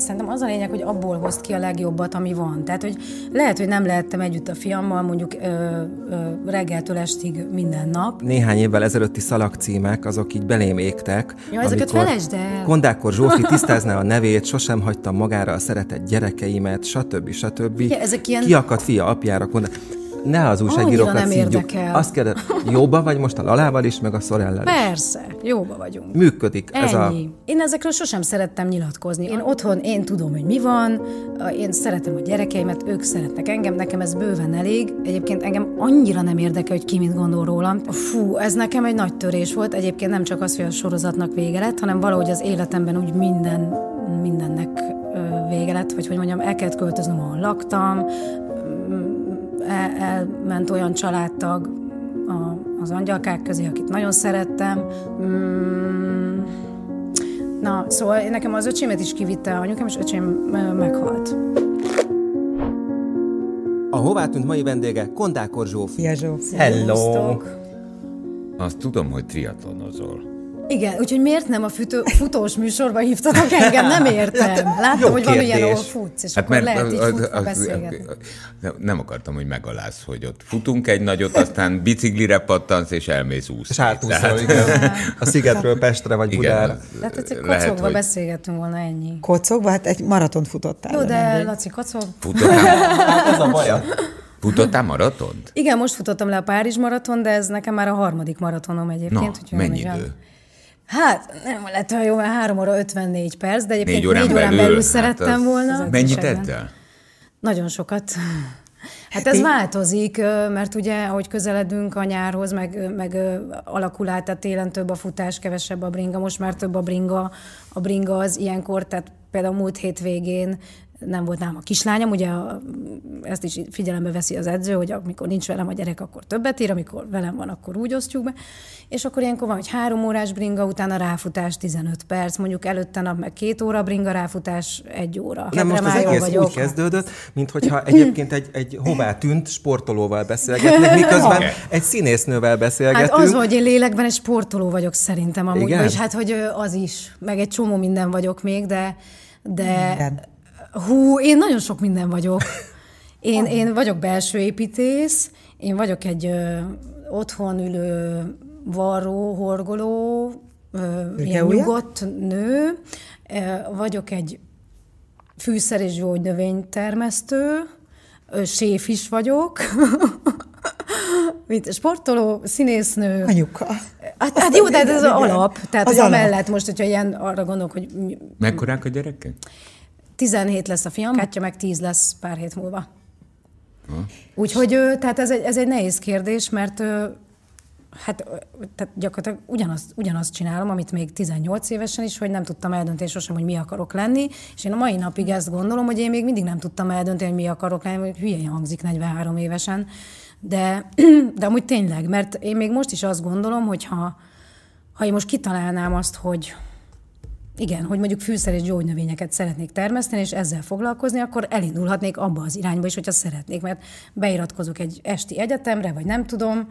Szerintem az a lényeg, hogy abból hozd ki a legjobbat, ami van. Tehát, hogy lehet, hogy nem lehettem együtt a fiammal mondjuk ö, ö, reggeltől estig minden nap. Néhány évvel ezelőtti szalagcímek, azok így belém égtek. Ja, ezeket felejtsd el. Kondákor Zsófi tisztázná a nevét, sosem hagytam magára a szeretett gyerekeimet, stb. stb. Ja, ezek ilyen... Kiakadt fia apjára, kondák ne az újságírókat érdekel. Azt kérdez, jóba vagy most a Lalával is, meg a Szorellel is? Persze, jóba vagyunk. Működik Ennyi. ez a... Én ezekről sosem szerettem nyilatkozni. Én otthon, én tudom, hogy mi van, én szeretem a gyerekeimet, ők szeretnek engem, nekem ez bőven elég. Egyébként engem annyira nem érdekel, hogy ki mit gondol rólam. Fú, ez nekem egy nagy törés volt. Egyébként nem csak az, hogy a sorozatnak vége lett, hanem valahogy az életemben úgy minden, mindennek vége lett, vagy hogy mondjam, el kellett költöznöm, ahol laktam, elment olyan családtag a, az angyalkák közé, akit nagyon szerettem. Mm, na, szóval nekem az öcsémet is kivitte anyukám, és öcsém meghalt. A hová tűnt mai vendége Kondákor Zsófi. Szia Zsófi. Hello! Sziasztok! Azt tudom, hogy triatlonozol. Igen, úgyhogy miért nem a fütő, futós műsorba hívtatok engem? Nem értem. Láttam, Jó hogy van ilyen, ahol futsz, és hát akkor lehet így futva beszélgetni. nem akartam, hogy megalázz, hogy ott futunk egy nagyot, aztán biciklire pattansz, és elmész úszni. És átúszol, igen. A Szigetről Pestre vagy Igen, Budára. Tehát egyszer lehet, kocogva hogy beszélgetünk volna ennyi. Kocogva, hát egy maratont futottál. Jó, de nemrég. Laci, kocog. futottál, Ez a baja. futottál maratont? Igen, most futottam le a Párizs maraton, de ez nekem már a harmadik maratonom egyébként. Na, mennyi idő? Hát, nem lett olyan jó, mert 3 óra 54 perc, de egyébként Négy órán, négy órán belül, belül hát szerettem az- volna. Mennyit Esetben. tettél? Nagyon sokat. Hát ez változik, mert ugye, ahogy közeledünk a nyárhoz, meg, meg alakul át, tehát télen több a futás, kevesebb a bringa, most már több a bringa. A bringa az ilyenkor, tehát például múlt hétvégén nem volt nálam a kislányom, ugye a, ezt is figyelembe veszi az edző, hogy amikor nincs velem a gyerek, akkor többet ír, amikor velem van, akkor úgy osztjuk be. És akkor ilyenkor van, hogy három órás bringa, utána ráfutás 15 perc, mondjuk előtte nap meg két óra bringa, ráfutás egy óra. Nem, most az egész vagyok. úgy kezdődött, mint hogyha egyébként egy, egy hová tűnt sportolóval beszélgetnek, miközben Okay. egy színésznővel beszélgetünk. Hát az, hogy én lélekben egy sportoló vagyok szerintem amúgy, Igen? vagyis hát, hogy az is, meg egy csomó minden vagyok még, de, de Minden. Hú, én nagyon sok minden vagyok. Én, én vagyok belső építész, én vagyok egy ö, otthon ülő varró, horgoló, ö, ilyen nyugodt nő, ö, vagyok egy fűszer és gyógynövénytermesztő, ö, séf is vagyok, mint sportoló, színésznő. Anyuka. Hát, hát jó, de ez az alap. Tehát Az az, alap. amellett most, hogyha ilyen arra gondolok, hogy Mekkorák a gyerekek? 17 lesz a fiam, Kátya meg 10 lesz pár hét múlva. Úgyhogy ö, tehát ez egy, ez egy nehéz kérdés, mert hát tehát gyakorlatilag ugyanazt, ugyanazt csinálom, amit még 18 évesen is, hogy nem tudtam eldönteni sosem, hogy mi akarok lenni, és én a mai napig ezt gondolom, hogy én még mindig nem tudtam eldönteni, hogy mi akarok lenni, hogy hülyén hangzik 43 évesen, de, de amúgy tényleg, mert én még most is azt gondolom, hogy ha, ha én most kitalálnám azt, hogy igen, hogy mondjuk fűszer és gyógynövényeket szeretnék termeszteni, és ezzel foglalkozni, akkor elindulhatnék abba az irányba is, hogyha szeretnék, mert beiratkozok egy esti egyetemre, vagy nem tudom,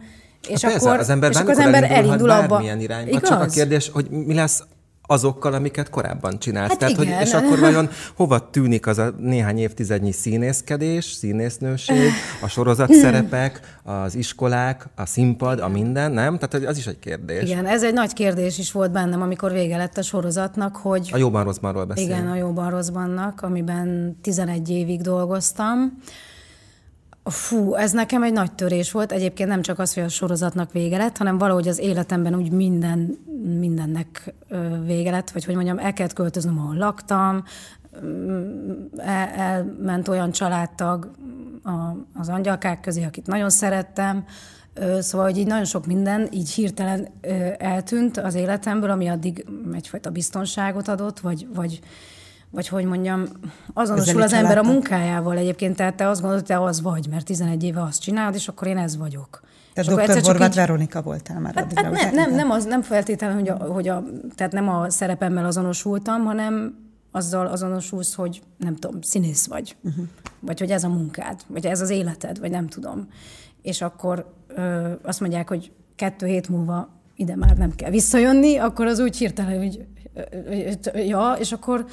és Hát Persze, akkor, az ember és akkor az ember elindul abba. bármilyen irányba. Igaz? Csak a kérdés, hogy mi lesz azokkal, amiket korábban csinálsz. Hát Tehát, hogy, igen. és akkor vajon hova tűnik az a néhány évtizednyi színészkedés, színésznőség, a sorozat szerepek, az iskolák, a színpad, a minden, nem? Tehát hogy az is egy kérdés. Igen, ez egy nagy kérdés is volt bennem, amikor vége lett a sorozatnak, hogy... A jóban rosszbanról beszél. Igen, a Jóban Rosszbannak, amiben 11 évig dolgoztam. Fú, ez nekem egy nagy törés volt. Egyébként nem csak az, hogy a sorozatnak vége lett, hanem valahogy az életemben úgy minden, mindennek vége lett, vagy hogy mondjam, el kellett költöznöm, ahol laktam, Mm, el, elment olyan családtag az angyalkák közé, akit nagyon szerettem, Szóval, hogy így nagyon sok minden így hirtelen eltűnt az életemből, ami addig egyfajta biztonságot adott, vagy, vagy, vagy hogy mondjam, azonosul az ember a munkájával egyébként, tehát te azt gondolod, hogy te az vagy, mert 11 éve azt csinálod, és akkor én ez vagyok. Te És akkor dr. Horváth így- Veronika voltál már Hát, addigra, hát nem, nem, nem, az, nem feltétlenül, hogy a, hogy a, tehát nem a szerepemmel azonosultam, hanem azzal azonosulsz, hogy nem tudom, színész vagy, uh-huh. vagy hogy ez a munkád, vagy ez az életed, vagy nem tudom. És akkor ö, azt mondják, hogy kettő hét múlva ide már nem kell visszajönni, akkor az úgy hirtelen, hogy ja, és akkor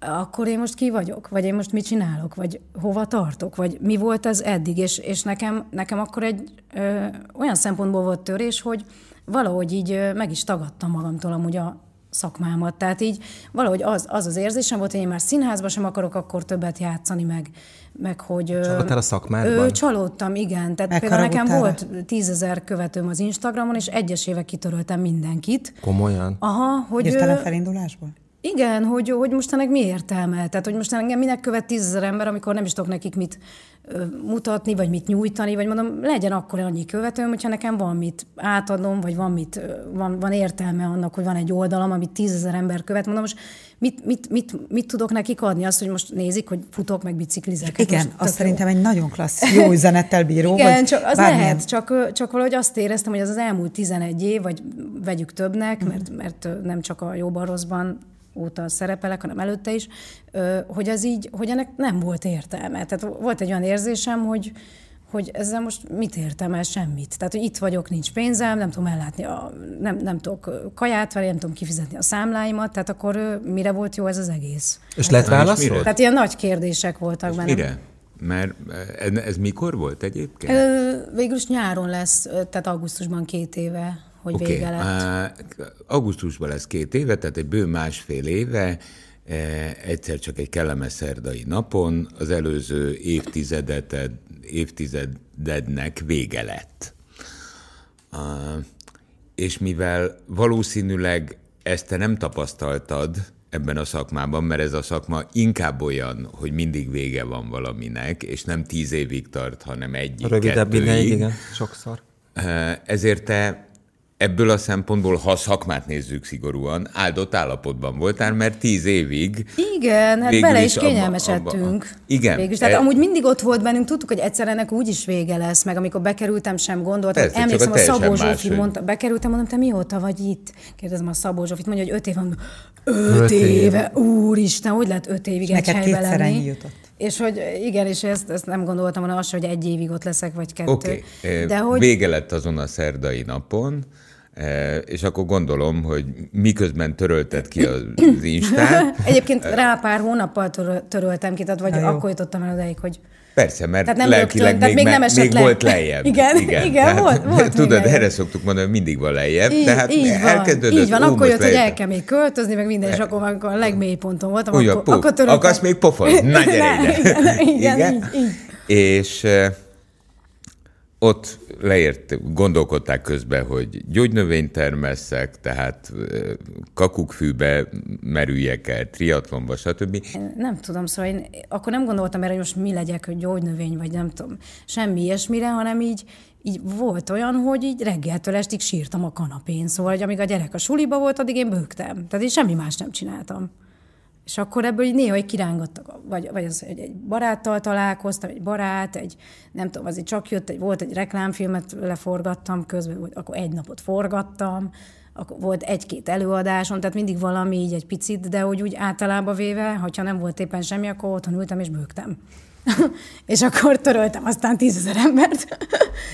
akkor én most ki vagyok, vagy én most mit csinálok, vagy hova tartok, vagy mi volt ez eddig, és, és nekem, nekem akkor egy ö, olyan szempontból volt törés, hogy valahogy így ö, meg is tagadtam magamtól amúgy a szakmámat. Tehát így valahogy az az, az érzésem volt, hogy én már színházba sem akarok akkor többet játszani, meg, meg hogy... Csalódtál a szakmádban? Csalódtam, igen. Tehát például nekem volt tízezer követőm az Instagramon, és egyes éve kitöröltem mindenkit. Komolyan? Aha, hogy... Hirtelen felindulásból? Igen, hogy, hogy most ennek mi értelme? Tehát, hogy most engem minek követ tízezer ember, amikor nem is tudok nekik mit ö, mutatni, vagy mit nyújtani, vagy mondom, legyen akkor annyi követőm, hogyha nekem van mit átadnom, vagy van, mit, van, van értelme annak, hogy van egy oldalam, amit tízezer ember követ. Mondom, most mit, mit, mit, mit tudok nekik adni? Azt, hogy most nézik, hogy futok, meg biciklizek. Igen, most azt szerintem jó. egy nagyon klassz, jó üzenettel bíró. Igen, vagy csak az bármilyen... lehet, csak, csak valahogy azt éreztem, hogy az az elmúlt 11 év, vagy vegyük többnek, mert, mert nem csak a jóban rosszban óta szerepelek, hanem előtte is, hogy az így, hogy ennek nem volt értelme. Tehát volt egy olyan érzésem, hogy, hogy ezzel most mit értem el? Semmit. Tehát, hogy itt vagyok, nincs pénzem, nem tudom ellátni, a, nem, nem tudok kaját venni, nem tudom kifizetni a számláimat, tehát akkor mire volt jó ez az egész? És lett válasz? Tehát ilyen nagy kérdések voltak benne. Mire? Mert ez mikor volt egyébként? Végülis nyáron lesz, tehát augusztusban két éve hogy okay. vége lett? Augusztusban lesz két éve, tehát egy bő másfél éve, e, egyszer csak egy kellemes szerdai napon az előző évtizedet, évtizedednek vége lett. És mivel valószínűleg ezt te nem tapasztaltad ebben a szakmában, mert ez a szakma inkább olyan, hogy mindig vége van valaminek, és nem tíz évig tart, hanem egy Rövidebb ideig, igen, sokszor. E, ezért te ebből a szempontból, ha a szakmát nézzük szigorúan, áldott állapotban voltál, mert tíz évig... Igen, hát bele is, is kényelmesedtünk. Abba, abba. Igen. Végül Tehát e... amúgy mindig ott volt bennünk, tudtuk, hogy egyszer ennek úgy is vége lesz, meg amikor bekerültem, sem gondoltam. Persze, Emlékszem, a, a Szabó Zsófi mondta, bekerültem, mondom, te mióta vagy itt? Kérdezem a Szabó Zsófit, mondja, hogy öt év van. Öt, öt éve. éve. Úristen, hogy lehet öt évig egy helyben lenni? jutott. És hogy igen, és ezt, ezt nem gondoltam volna az, hogy egy évig ott leszek, vagy kettő. Okay. De hogy... vége lett azon a szerdai napon, és akkor gondolom, hogy miközben törölted ki az Instát. Egyébként rá pár hónappal töröltem ki, tehát vagy akkor jutottam el odaig, hogy Persze, mert tehát nem lelkileg rögtön, még, még, nem még le. volt lejjebb. Igen, igen, igen tehát, volt, volt Tudod, erre szoktuk mondani, hogy mindig van lejjebb. Így, tehát így van, így van. akkor jött, hogy el kell még költözni, meg minden, és akkor, amikor a legmély ponton voltam, Ugyan, akkor, akkor töröltem. Akarsz még pofon? Na, gyere ide. Igen, igen, igen, így, így. És ott leért, gondolkodták közben, hogy gyógynövényt termesszek, tehát kakukkfűbe merüljek el, triatlonba, stb. Nem tudom, szóval én akkor nem gondoltam erre, hogy most mi legyek, hogy gyógynövény, vagy nem tudom, semmi ilyesmire, hanem így, így volt olyan, hogy így reggeltől estig sírtam a kanapén, szóval, hogy amíg a gyerek a suliba volt, addig én bőgtem. Tehát én semmi más nem csináltam. És akkor ebből így néha egy kirángattak, vagy, vagy az, hogy egy baráttal találkoztam, egy barát, egy, nem tudom, azért csak jött, egy, volt egy reklámfilmet leforgattam közben, vagy akkor egy napot forgattam, akkor volt egy-két előadáson, tehát mindig valami így egy picit, de hogy úgy általában véve, hogyha nem volt éppen semmi, akkor otthon ültem és bőgtem. és akkor töröltem aztán tízezer embert.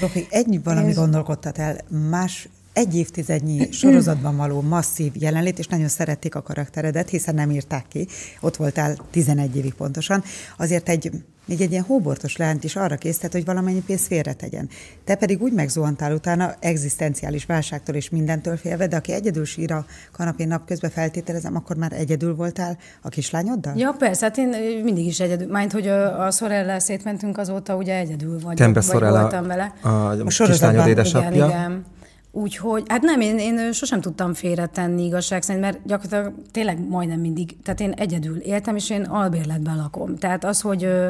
Rofi, egy valami és... gondolkodtat el, más egy évtizednyi sorozatban való masszív jelenlét, és nagyon szerették a karakteredet, hiszen nem írták ki, ott voltál 11 évig pontosan, azért egy még egy ilyen hóbortos leányt is arra készített, hogy valamennyi pénzt félretegyen. Te pedig úgy megzuhantál utána egzisztenciális válságtól és mindentől félve, de aki egyedül sír a kanapén napközben feltételezem, akkor már egyedül voltál a kislányoddal? Ja, persze, hát én mindig is egyedül. Mind, hogy a Szorellel szétmentünk azóta, ugye egyedül vagy, Tembe vagy voltam vele. A, a, a kislányod édesapja. Igen, igen. Úgyhogy, hát nem, én, én sosem tudtam félretenni igazság szerint, mert gyakorlatilag tényleg majdnem mindig, tehát én egyedül éltem, és én albérletben lakom. Tehát az, hogy ö,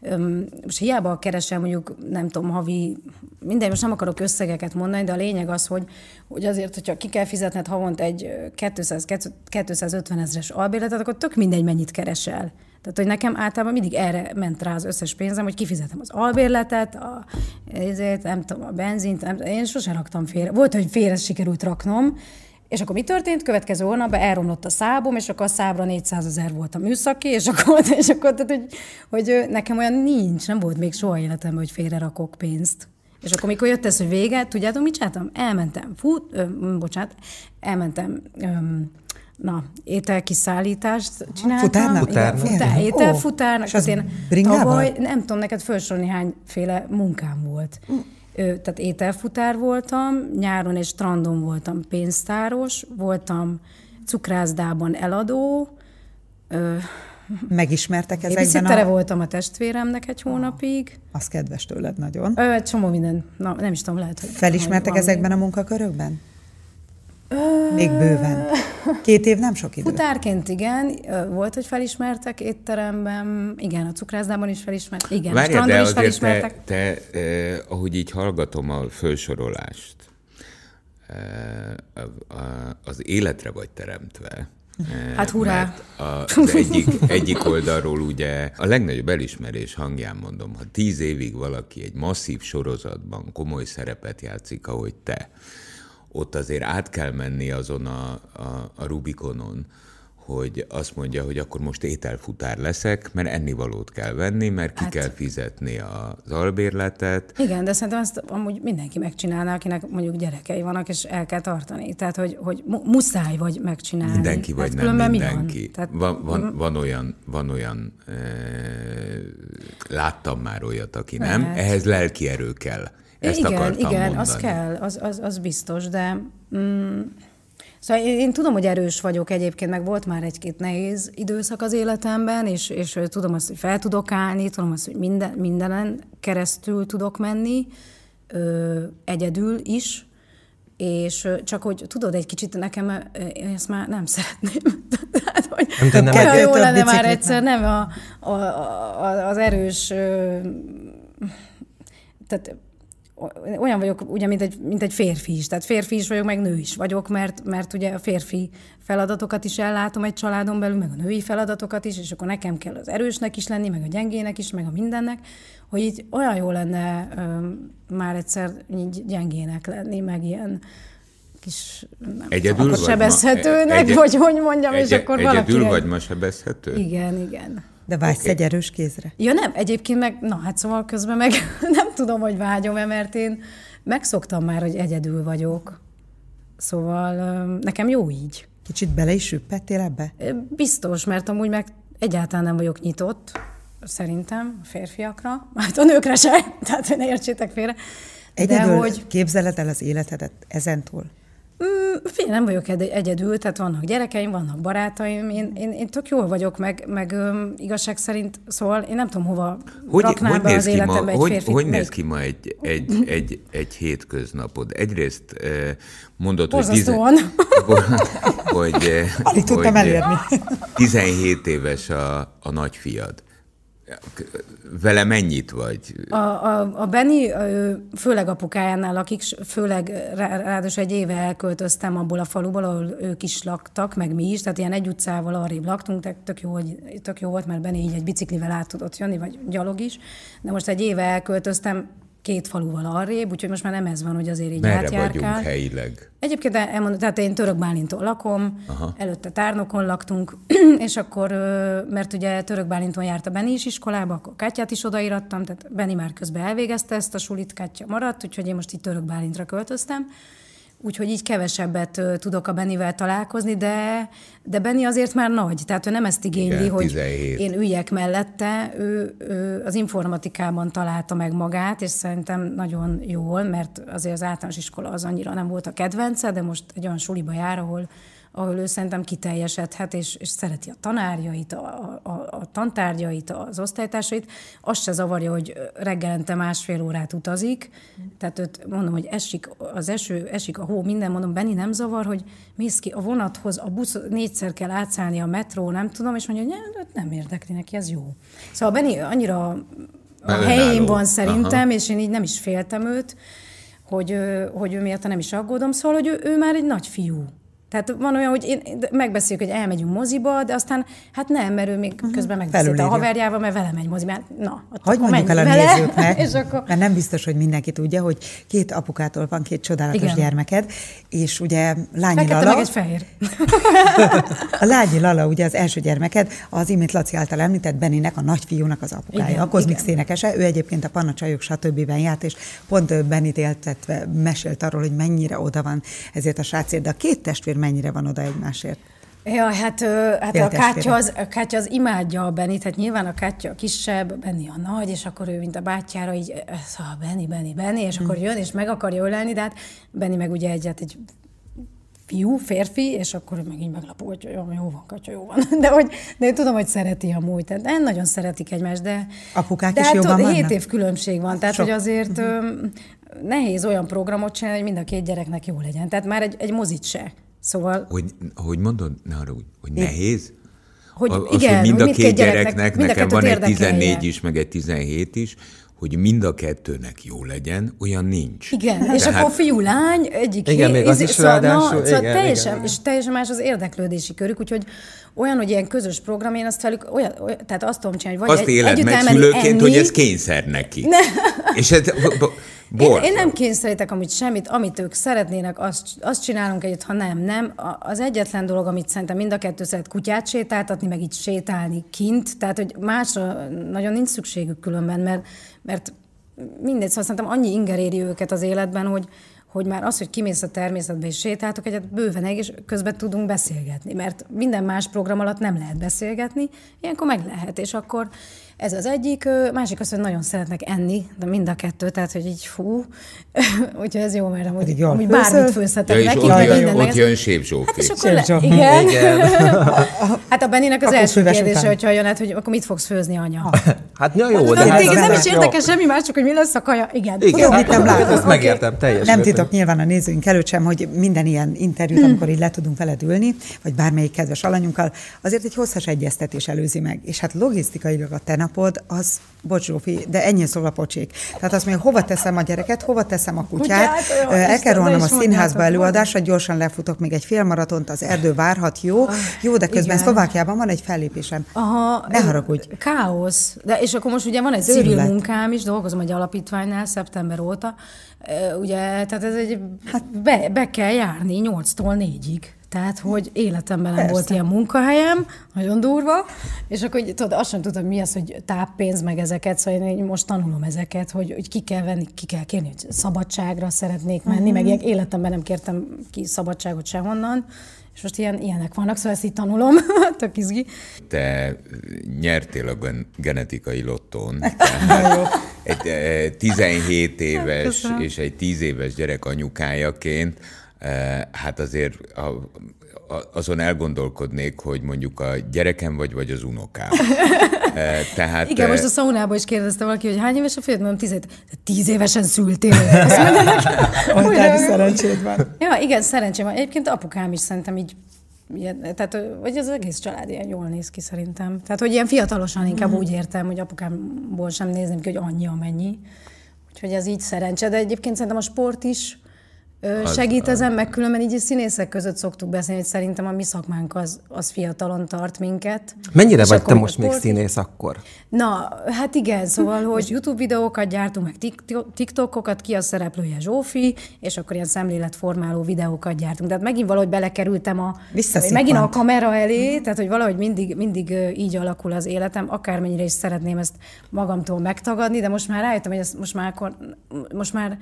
ö, most hiába keresem mondjuk, nem tudom, havi, minden, most nem akarok összegeket mondani, de a lényeg az, hogy, hogy azért, hogyha ki kell fizetned havont egy 200, 250 ezres albérletet, akkor tök mindegy, mennyit keresel. Tehát, hogy nekem általában mindig erre ment rá az összes pénzem, hogy kifizetem az albérletet, a, ezért, nem tudom, a benzint, nem, én sosem raktam félre. Volt, hogy félre sikerült raknom, és akkor mi történt? Következő hónapban elromlott a szábom, és akkor a szábra 400 ezer volt a műszaki, és akkor, és akkor tehát, hogy, hogy nekem olyan nincs, nem volt még soha életemben, hogy félre rakok pénzt. És akkor, mikor jött ez, hogy vége, tudjátok, mit csináltam? Elmentem, fut, ö, bocsánat, elmentem ö, na, ételkiszállítást csináltam. Futárnak? Igen, Futárnak. futár, ételfutárnak. az Tehát én bringával? tavaly, nem tudom neked felsorolni hányféle munkám volt. Ö, Tehát ételfutár voltam, nyáron és strandon voltam pénztáros, voltam cukrászdában eladó, ö, Megismertek ezekben babysittere a... voltam a testvéremnek egy hónapig. Az kedves tőled nagyon. Ö, csomó minden, na, nem is tudom, lehet, hogy... Felismertek ezekben a munkakörökben? Még bőven. Két év nem sok idő. Futárként igen, volt, hogy felismertek étteremben, igen, a cukrászdában is felismertek, igen, a Várjál, strandon de is azért te, felismertek. te eh, ahogy így hallgatom a felsorolást, eh, a- a- az életre vagy teremtve. eh, Hát hurrá! mert a- Az egyik, egyik oldalról ugye a legnagyobb elismerés hangján mondom, ha tíz évig valaki egy masszív sorozatban komoly szerepet játszik, ahogy te, ott azért át kell menni azon a, a, a Rubikonon, hogy azt mondja, hogy akkor most ételfutár leszek, mert ennivalót kell venni, mert ki Hát- kell fizetni az albérletet. Igen, de szerintem azt amúgy mindenki megcsinálná, akinek mondjuk gyerekei vannak, és el kell tartani. Tehát, hogy, hogy mu- muszáj vagy megcsinálni. Mindenki vagy hát nem mindenki. Mi van? Tehát, van, van, van olyan, van olyan e, láttam már olyat, aki nem. Lehet. Ehhez lelki erő kell. Ezt igen, igen, mondani. az kell, az, az, az biztos, de mm, szóval én, én tudom, hogy erős vagyok egyébként, meg volt már egy-két nehéz időszak az életemben, és, és tudom azt, hogy fel tudok állni, tudom azt, hogy minden, mindenen keresztül tudok menni, ö, egyedül is, és csak hogy tudod, egy kicsit nekem, én ezt már nem szeretném. Tehát, hogy Nem, nem- jó lenne már egyszer, nem a, a, a, az erős ö, tehát olyan vagyok, ugye, mint egy, mint egy férfi is. Tehát férfi is vagyok, meg nő is vagyok, mert, mert ugye a férfi feladatokat is ellátom egy családon belül, meg a női feladatokat is, és akkor nekem kell az erősnek is lenni, meg a gyengének is, meg a mindennek, hogy így olyan jó lenne ö, már egyszer így gyengének lenni, meg ilyen kis, nem Egyedül tudom, vagy akkor ma- sebezhetőnek, egy- vagy hogy mondjam, és Egy, akkor egyedül valaki... vagy ma sebezhető? Igen, igen. De vágysz egy erős kézre? Ja nem, egyébként meg, na hát szóval közben meg nem tudom, hogy vágyom-e, mert én megszoktam már, hogy egyedül vagyok. Szóval nekem jó így. Kicsit bele is süppettél ebbe? Biztos, mert amúgy meg egyáltalán nem vagyok nyitott, szerintem, a férfiakra, hát a nőkre se, tehát ne értsétek félre. Egyedül De hogy képzeled el az életedet ezentúl? Mm, Fél, nem vagyok egy- egyedül, tehát vannak gyerekeim, vannak barátaim, én, én, én tök jól vagyok, meg, meg öm, igazság szerint, szóval én nem tudom, hova Hogy, raknám hogy, be néz az ki ma, életembe egy hogy, férfit. hogy néz ki ma egy, egy, egy, egy hétköznapod? Egyrészt mondod, hogy, Borzasztóan. hogy, Alig tudtam hogy, eh, elérni. 17 éves a, a nagyfiad. Vele mennyit vagy? A, a, a Benny főleg apukájánál lakik, s főleg rá- ráadásul egy éve elköltöztem abból a faluból, ahol ők is laktak, meg mi is, tehát ilyen egy utcával arrébb laktunk, tehát tök jó, hogy, tök jó volt, mert Benny így egy biciklivel át tudott jönni, vagy gyalog is, de most egy éve elköltöztem két faluval arrébb, úgyhogy most már nem ez van, hogy azért így Merre átjárkál. vagyunk helyileg? Egyébként el- elmondom, tehát én Török Bálinton lakom, Aha. előtte Tárnokon laktunk, és akkor, mert ugye Török Bálinton járt a Beni is iskolába, akkor Kátyát is odaírattam, tehát Beni már közben elvégezte ezt a sulit, Kátya maradt, úgyhogy én most itt Török Bálintra költöztem. Úgyhogy így kevesebbet tudok a Benivel találkozni, de, de Beni azért már nagy, tehát ő nem ezt igényli, Igen, hogy 17. én üljek mellette, ő, ő az informatikában találta meg magát, és szerintem nagyon jól, mert azért az általános iskola az annyira nem volt a kedvence, de most egy olyan suliba jár, ahol, ahol ő szerintem kiteljesedhet, és, és szereti a tanárjait, a, a, a tantárgyait, az osztálytársait. Azt se zavarja, hogy reggelente másfél órát utazik, tehát őt mondom, hogy esik az eső, esik a hó, minden, mondom, Benni nem zavar, hogy mész ki a vonathoz, a busz négyszer kell átszállni a metró, nem tudom, és mondja, hogy nem, őt nem érdekli neki, ez jó. Szóval Benni annyira a helyén van szerintem, Aha. és én így nem is féltem őt, hogy, hogy ő miatt nem is aggódom, szóval, hogy ő, ő már egy nagy fiú. Tehát van olyan, hogy én, megbeszéljük, hogy elmegyünk moziba, de aztán hát nem, mert ő még közben megbeszélte a haverjával, mert vele megy moziba. Hát, Na, Hogy akkor mondjuk el a vele, nézőknek, és akkor... mert nem biztos, hogy mindenki tudja, hogy két apukától van két csodálatos Igen. gyermeked, és ugye Lányi Fekete Lala, meg egy fehér. a Lányi Lala, ugye az első gyermeked, az imént Laci által említett Beninek, a nagyfiúnak az apukája, Igen, a kozmik szénekese, ő egyébként a Panna Csajok stb. járt, és pont Benit éltetve mesélt arról, hogy mennyire oda van ezért a srácért, de a két testvér mennyire van oda egymásért. Ja, hát, hát a Kátya, az, a Kátya az imádja a Benit, hát nyilván a Kátya a kisebb, Benni a nagy, és akkor ő, mint a bátyjára, így, szóval Benni, Benni, Benni, és akkor jön, és meg akarja ölelni, de hát Benni meg ugye egyet egy fiú, férfi, és akkor meg így meglapul, hogy jó, jó van, Katya, jó van. De, hogy, de én tudom, hogy szereti a múlt. Tehát nagyon szeretik egymást, de... Apukák de is hát, jobban tudod, vannak? hét év különbség van, tehát Sok. hogy azért uh-huh. nehéz olyan programot csinálni, hogy mind a két gyereknek jó legyen. Tehát már egy, egy mozit se. Szóval... Hogy, hogy mondod, ne arra úgy, hogy nehéz? Hogy az, igen, hogy mind a két gyereknek- gyereknek, nekem van egy érdekelje. 14 is, meg egy 17 is, hogy mind a kettőnek jó legyen, olyan nincs. Igen, és Tehát- akkor fiú-lány, egyik Igen, még az izé- is szóval, ráadásul, na, szóval igen, teljesen, igen, és teljesen más az érdeklődési körük, úgyhogy olyan, hogy ilyen közös program, én azt velük, olyan, olyan tehát azt tudom csinálni, hogy vagy Azt egy, éled együtt meg szülőként, enni, hogy ez kényszer neki. Ne. És ez én, én nem kényszerítek amit semmit, amit ők szeretnének, azt, azt csinálunk együtt, ha nem, nem. Az egyetlen dolog, amit szerintem mind a kettő szeret kutyát sétáltatni, meg így sétálni kint, tehát hogy másra nagyon nincs szükségük különben, mert, mert mindegy, szóval szerintem annyi inger éri őket az életben, hogy, hogy már az, hogy kimész a természetbe és sétáltok egyet, bőven egy, és közben tudunk beszélgetni, mert minden más program alatt nem lehet beszélgetni, ilyenkor meg lehet, és akkor ez az egyik, másik az, hogy nagyon szeretnek enni, de mind a kettő, tehát hogy így fú, úgyhogy ez jó, mert amúgy, amúgy bármit főzhetek Ja, és neki, ott, jön, minden, ott ez- jön Sép Zsófi. Hát és akkor le, igen. Igen. Hát a Benninek az Akkor első kérdése, után. hogyha jön, hát, hogy akkor mit fogsz főzni, anya? Hát ja, jó, de de hát az nem is jó. érdekel semmi más, csak hogy mi lesz a kaja. Igen. Igen, Tudom, hát mit nem látom. Ezt megértem teljes Nem titok nyilván a nézőink előtt sem, hogy minden ilyen interjút, amikor így le tudunk veled ülni, vagy bármelyik kedves alanyunkkal, azért egy hosszas egyeztetés előzi meg. És hát logisztikailag a te napod, az, bocs Zsófi, de ennyi szóval pocsék. Tehát azt mondja, hova teszem a gyereket, hova teszem a kutyát, Kutyát, el kell is a színházba előadásra, gyorsan lefutok még egy félmaratont, az erdő várhat, jó? Jó, de közben igen. Szlovákiában van egy fellépésem. Aha, Ne haragudj. Káosz. De és akkor most ugye van egy Szűrület. civil munkám is, dolgozom egy alapítványnál szeptember óta. Ugye, tehát ez egy, hát be, be kell járni 8-tól 4-ig. Tehát, hogy életemben nem Persze. volt ilyen munkahelyem, nagyon durva, és akkor így, tudod, azt sem tudtam, mi az, hogy táppénz, meg ezeket, szóval én most tanulom ezeket, hogy, hogy ki kell venni, ki kell kérni, hogy szabadságra szeretnék menni, uh-huh. meg ilyen életemben nem kértem ki szabadságot sehonnan, és most ilyen, ilyenek vannak, szóval ezt így tanulom, tök izgi. Te nyertél a gen- genetikai lottón. Egy eh, 17 éves Köszönöm. és egy 10 éves gyerek anyukájaként, eh, hát azért a, a, azon elgondolkodnék, hogy mondjuk a gyerekem vagy, vagy az unokám. Eh, Tehát Igen, eh, most a szaunából is kérdezte valaki, hogy hány éves a fiad, mondom, tíz, tíz évesen szültél. Oltári szerencséd van. Ja, igen, szerencsém van. Egyébként apukám is szerintem így, ilyen, tehát, vagy az egész család ilyen jól néz ki szerintem. Tehát, hogy ilyen fiatalosan inkább úgy értem, hogy apukámból sem nézném ki, hogy annyi, amennyi. Úgyhogy ez így szerencse, de egyébként szerintem a sport is ö, segít ezen, meg különben így a színészek között szoktuk beszélni, hogy szerintem a mi szakmánk az, az fiatalon tart minket. Mennyire És vagy te most még színész akkor? Na, hát igen, szóval, hogy YouTube videókat gyártunk, meg tik- TikTokokat, ki a szereplője Zsófi, és akkor ilyen szemléletformáló videókat gyártunk. Tehát megint valahogy belekerültem a... Megint a kamera elé, tehát hogy valahogy mindig, mindig így alakul az életem, akármennyire is szeretném ezt magamtól megtagadni, de most már rájöttem, hogy ezt most már akkor, most már,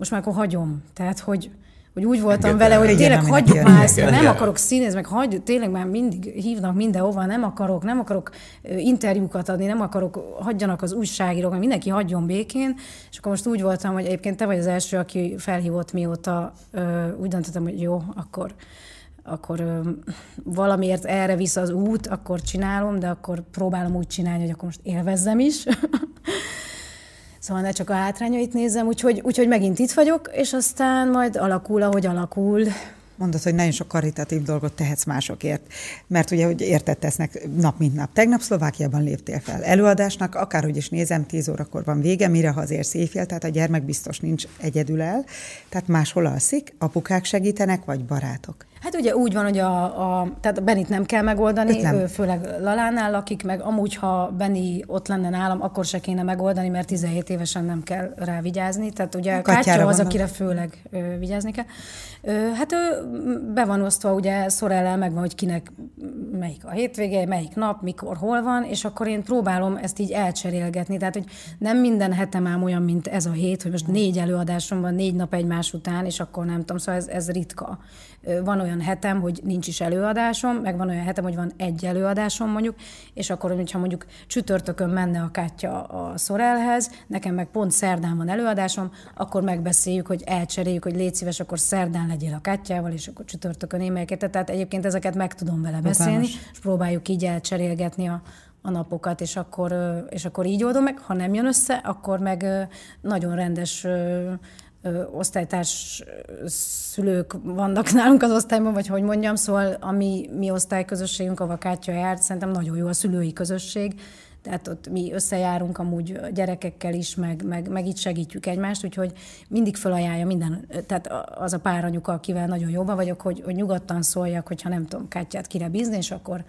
most már akkor hagyom. Tehát, hogy, hogy úgy voltam vele, el. hogy tényleg hagyjuk már ezt, nem akarok színész, meg hagy, tényleg már mindig hívnak mindenhova, nem akarok, nem akarok interjúkat adni, nem akarok, hagyjanak az újságírók, meg mindenki hagyjon békén, és akkor most úgy voltam, hogy egyébként te vagy az első, aki felhívott mióta, úgy döntöttem, hogy jó, akkor akkor ö, valamiért erre visz az út, akkor csinálom, de akkor próbálom úgy csinálni, hogy akkor most élvezzem is. Szóval ne csak a hátrányait nézem, úgyhogy, úgyhogy megint itt vagyok, és aztán majd alakul, ahogy alakul. Mondod, hogy nagyon sok karitatív dolgot tehetsz másokért, mert ugye, hogy érted tesznek nap mint nap. Tegnap Szlovákiában léptél fel. Előadásnak, akárhogy is nézem, 10 órakor van vége, mire hazérsz éjfél, tehát a gyermek biztos nincs egyedül el, tehát máshol alszik, apukák segítenek, vagy barátok. Hát ugye úgy van, hogy a, a tehát Benit nem kell megoldani, Őt nem. főleg Lalánál lakik, meg amúgy, ha Beni ott lenne nálam, akkor se kéne megoldani, mert 17 évesen nem kell rá vigyázni. Tehát ugye Katyára Kátya az, akire főleg ö, vigyázni kell. Hát ő be van osztva, ugye Szorellel megvan, hogy kinek melyik a hétvége, melyik nap, mikor, hol van, és akkor én próbálom ezt így elcserélgetni. Tehát, hogy nem minden hetem ám olyan, mint ez a hét, hogy most négy előadásom van, négy nap egymás után, és akkor nem tudom, szóval ez, ez ritka. Van olyan olyan hetem, hogy nincs is előadásom, meg van olyan hetem, hogy van egy előadásom mondjuk, és akkor, hogyha mondjuk csütörtökön menne a Kátya a Szorelhez, nekem meg pont szerdán van előadásom, akkor megbeszéljük, hogy elcseréljük, hogy légy szíves, akkor szerdán legyél a Kátyával, és akkor csütörtökön én melyeket. Tehát egyébként ezeket meg tudom vele beszélni, és próbáljuk így elcserélgetni a, a napokat, és akkor, és akkor így oldom meg. Ha nem jön össze, akkor meg nagyon rendes osztálytárs szülők vannak nálunk az osztályban, vagy hogy mondjam, szóval a mi, mi osztályközösségünk, a Kátya járt, szerintem nagyon jó a szülői közösség, tehát ott mi összejárunk amúgy gyerekekkel is, meg, meg, meg itt segítjük egymást, úgyhogy mindig felajánlja minden, tehát az a pár anyuka, akivel nagyon jóban vagyok, hogy, hogy nyugodtan szóljak, hogyha nem tudom Kátyát kire bízni, és akkor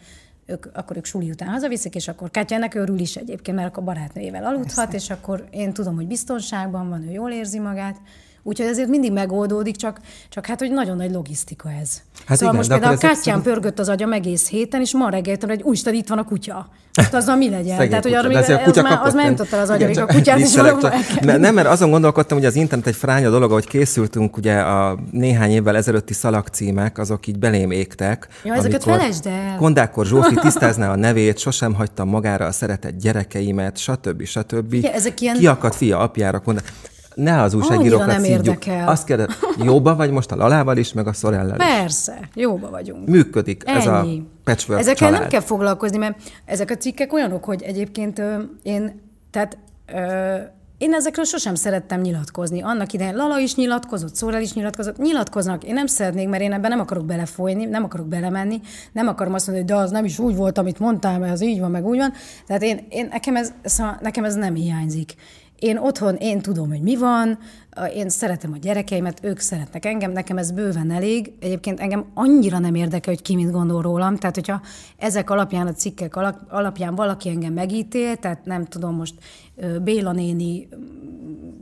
ők, akkor ők suli után hazaviszik, és akkor Kátya ennek örül is egyébként, mert akkor barátnőjével aludhat, Persze. és akkor én tudom, hogy biztonságban van, ő jól érzi magát, Úgyhogy ezért mindig megoldódik, csak, csak hát, hogy nagyon nagy logisztika ez. Hát szóval igen, most például a Kátyán ez... pörgött az agyam egész héten, és ma reggel hogy úgy itt van a kutya. Hát azzal mi legyen? Szegény Tehát, hogy arra, az, az, már, az már nem tudta az agyam, a kutyát is Nem, mert azon gondolkodtam, hogy az internet egy fránya dolog, hogy készültünk, ugye a néhány évvel ezelőtti szalagcímek, azok így belém égtek. Ja, ezeket felejtsd el. Kondákor Zsófi tisztázná a nevét, sosem hagytam magára a szeretett gyerekeimet, stb. stb. Ja, ezek ilyen... Kiakadt fia apjára. Kondák ne az újságírókat nem szídjuk. érdekel. Azt kérdez, jóba vagy most a Lalával is, meg a Szorellel is? Persze, jóba vagyunk. Működik Ennyi. ez a patchwork Ezekkel család. nem kell foglalkozni, mert ezek a cikkek olyanok, hogy egyébként ö, én, tehát ö, én ezekről sosem szerettem nyilatkozni. Annak idején Lala is nyilatkozott, Szórel is nyilatkozott, nyilatkoznak. Én nem szeretnék, mert én ebben nem akarok belefolyni, nem akarok belemenni, nem akarom azt mondani, hogy de az nem is úgy volt, amit mondtál, mert az így van, meg úgy van. Tehát én, én nekem, ez, szóval nekem ez nem hiányzik. Én otthon, én tudom, hogy mi van, én szeretem a gyerekeimet, ők szeretnek engem, nekem ez bőven elég. Egyébként engem annyira nem érdekel, hogy ki mit gondol rólam, tehát hogyha ezek alapján, a cikkek alapján valaki engem megítél, tehát nem tudom, most Béla néni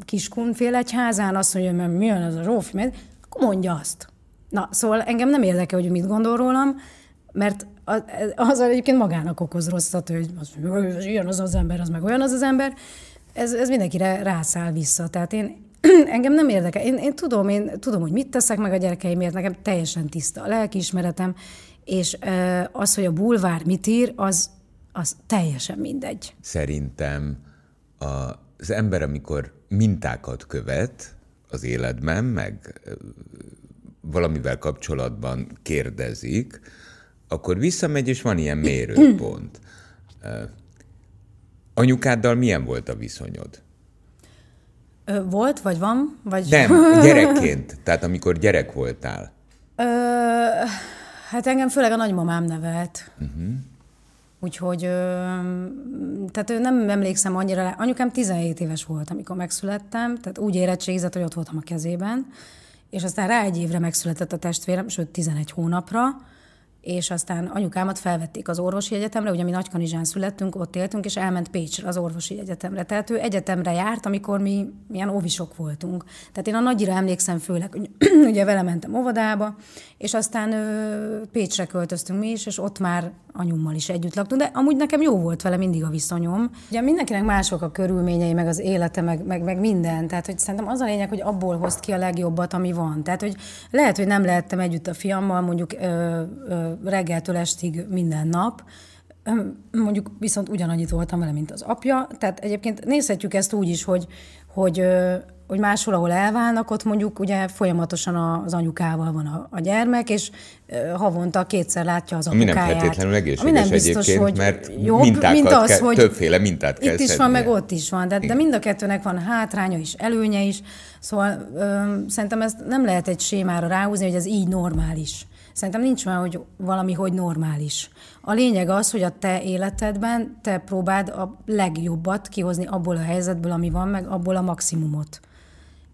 kiskunfél egyházán azt mondja, hogy mi az a Zsófi, akkor mondja azt. Na, szóval engem nem érdekel, hogy mit gondol rólam, mert az, az egyébként magának okoz rosszat, hogy az, ilyen az az ember, az meg olyan az az ember, ez, ez mindenkire rászáll vissza. Tehát én, engem nem érdekel. Én, én, tudom, én tudom, hogy mit teszek meg a gyerekeimért, nekem teljesen tiszta a lelkiismeretem, és az, hogy a bulvár mit ír, az, az teljesen mindegy. Szerintem a, az ember, amikor mintákat követ az életben, meg valamivel kapcsolatban kérdezik, akkor visszamegy, és van ilyen mérőpont. Anyukáddal milyen volt a viszonyod? Volt, vagy van? Vagy... Nem, gyerekként. Tehát amikor gyerek voltál. Ö, hát engem főleg a nagymamám nevelt. Uh-huh. Úgyhogy, tehát nem emlékszem annyira. Anyukám 17 éves volt, amikor megszülettem, tehát úgy érettségizett, hogy ott voltam a kezében. És aztán rá egy évre megszületett a testvérem, sőt 11 hónapra és aztán anyukámat felvették az orvosi egyetemre, ugye mi Nagykanizsán születtünk, ott éltünk, és elment Pécsre az orvosi egyetemre. Tehát ő egyetemre járt, amikor mi milyen óvisok voltunk. Tehát én a nagyira emlékszem főleg, ugye vele mentem óvodába, és aztán ö, Pécsre költöztünk mi is, és ott már anyummal is együtt laktunk, de amúgy nekem jó volt vele mindig a viszonyom. Ugye mindenkinek mások a körülményei, meg az élete, meg, meg, meg minden. Tehát, hogy szerintem az a lényeg, hogy abból hozt ki a legjobbat, ami van. Tehát, hogy lehet, hogy nem lehettem együtt a fiammal mondjuk ö, ö, reggeltől estig minden nap, mondjuk viszont ugyanannyit voltam vele, mint az apja. Tehát egyébként nézhetjük ezt úgy is, hogy, hogy hogy máshol, ahol elválnak, ott mondjuk ugye folyamatosan az anyukával van a, a gyermek, és havonta kétszer látja az apukáját. Ami nem feltétlenül egészséges Ami nem biztos, egyébként, hogy mert jobb, mintákat mint az, kell, hogy többféle mintát kell Itt is szednie. van, meg ott is van, de, de mind a kettőnek van hátránya is, előnye is, szóval ö, szerintem ezt nem lehet egy sémára ráhúzni, hogy ez így normális. Szerintem nincs olyan, hogy valami, hogy normális. A lényeg az, hogy a te életedben te próbáld a legjobbat kihozni abból a helyzetből, ami van, meg abból a maximumot.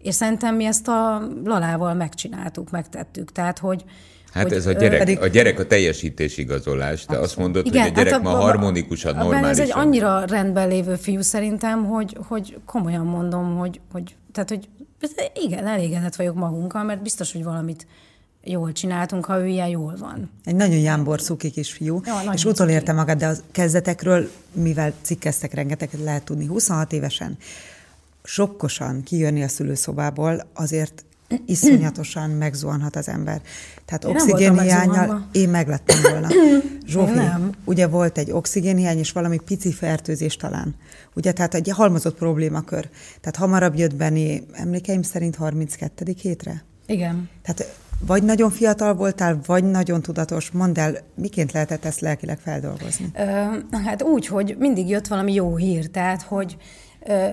És szerintem mi ezt a Lalával megcsináltuk, megtettük. Tehát, hogy, Hát hogy, ez a gyerek, pedig... a gyerek a teljesítésigazolás. Te azt mondod, Igen, hogy a gyerek hát a, ma harmonikusan, normálisan. Ez egy annyira rendben lévő fiú szerintem, hogy, hogy komolyan mondom, hogy, hogy, tehát, hogy igen, elégedett vagyok magunkkal, mert biztos, hogy valamit jól csináltunk, ha ő ilyen jól van. Egy nagyon jámbor cuki kis fiú, ja, és utolérte magad, de a kezdetekről, mivel cikkeztek rengeteget lehet tudni, 26 évesen, sokkosan kijönni a szülőszobából, azért iszonyatosan megzuhanhat az ember. Tehát Én oxigénhiányal megzuhanva. én meglettem volna. Zsófi, nem. ugye volt egy oxigénhiány és valami pici fertőzés talán. Ugye, tehát egy halmozott problémakör. Tehát hamarabb jött Benni, emlékeim szerint 32. hétre? Igen. Tehát vagy nagyon fiatal voltál, vagy nagyon tudatos. Mondd el, miként lehetett ezt lelkileg feldolgozni? Ö, hát úgy, hogy mindig jött valami jó hír, tehát hogy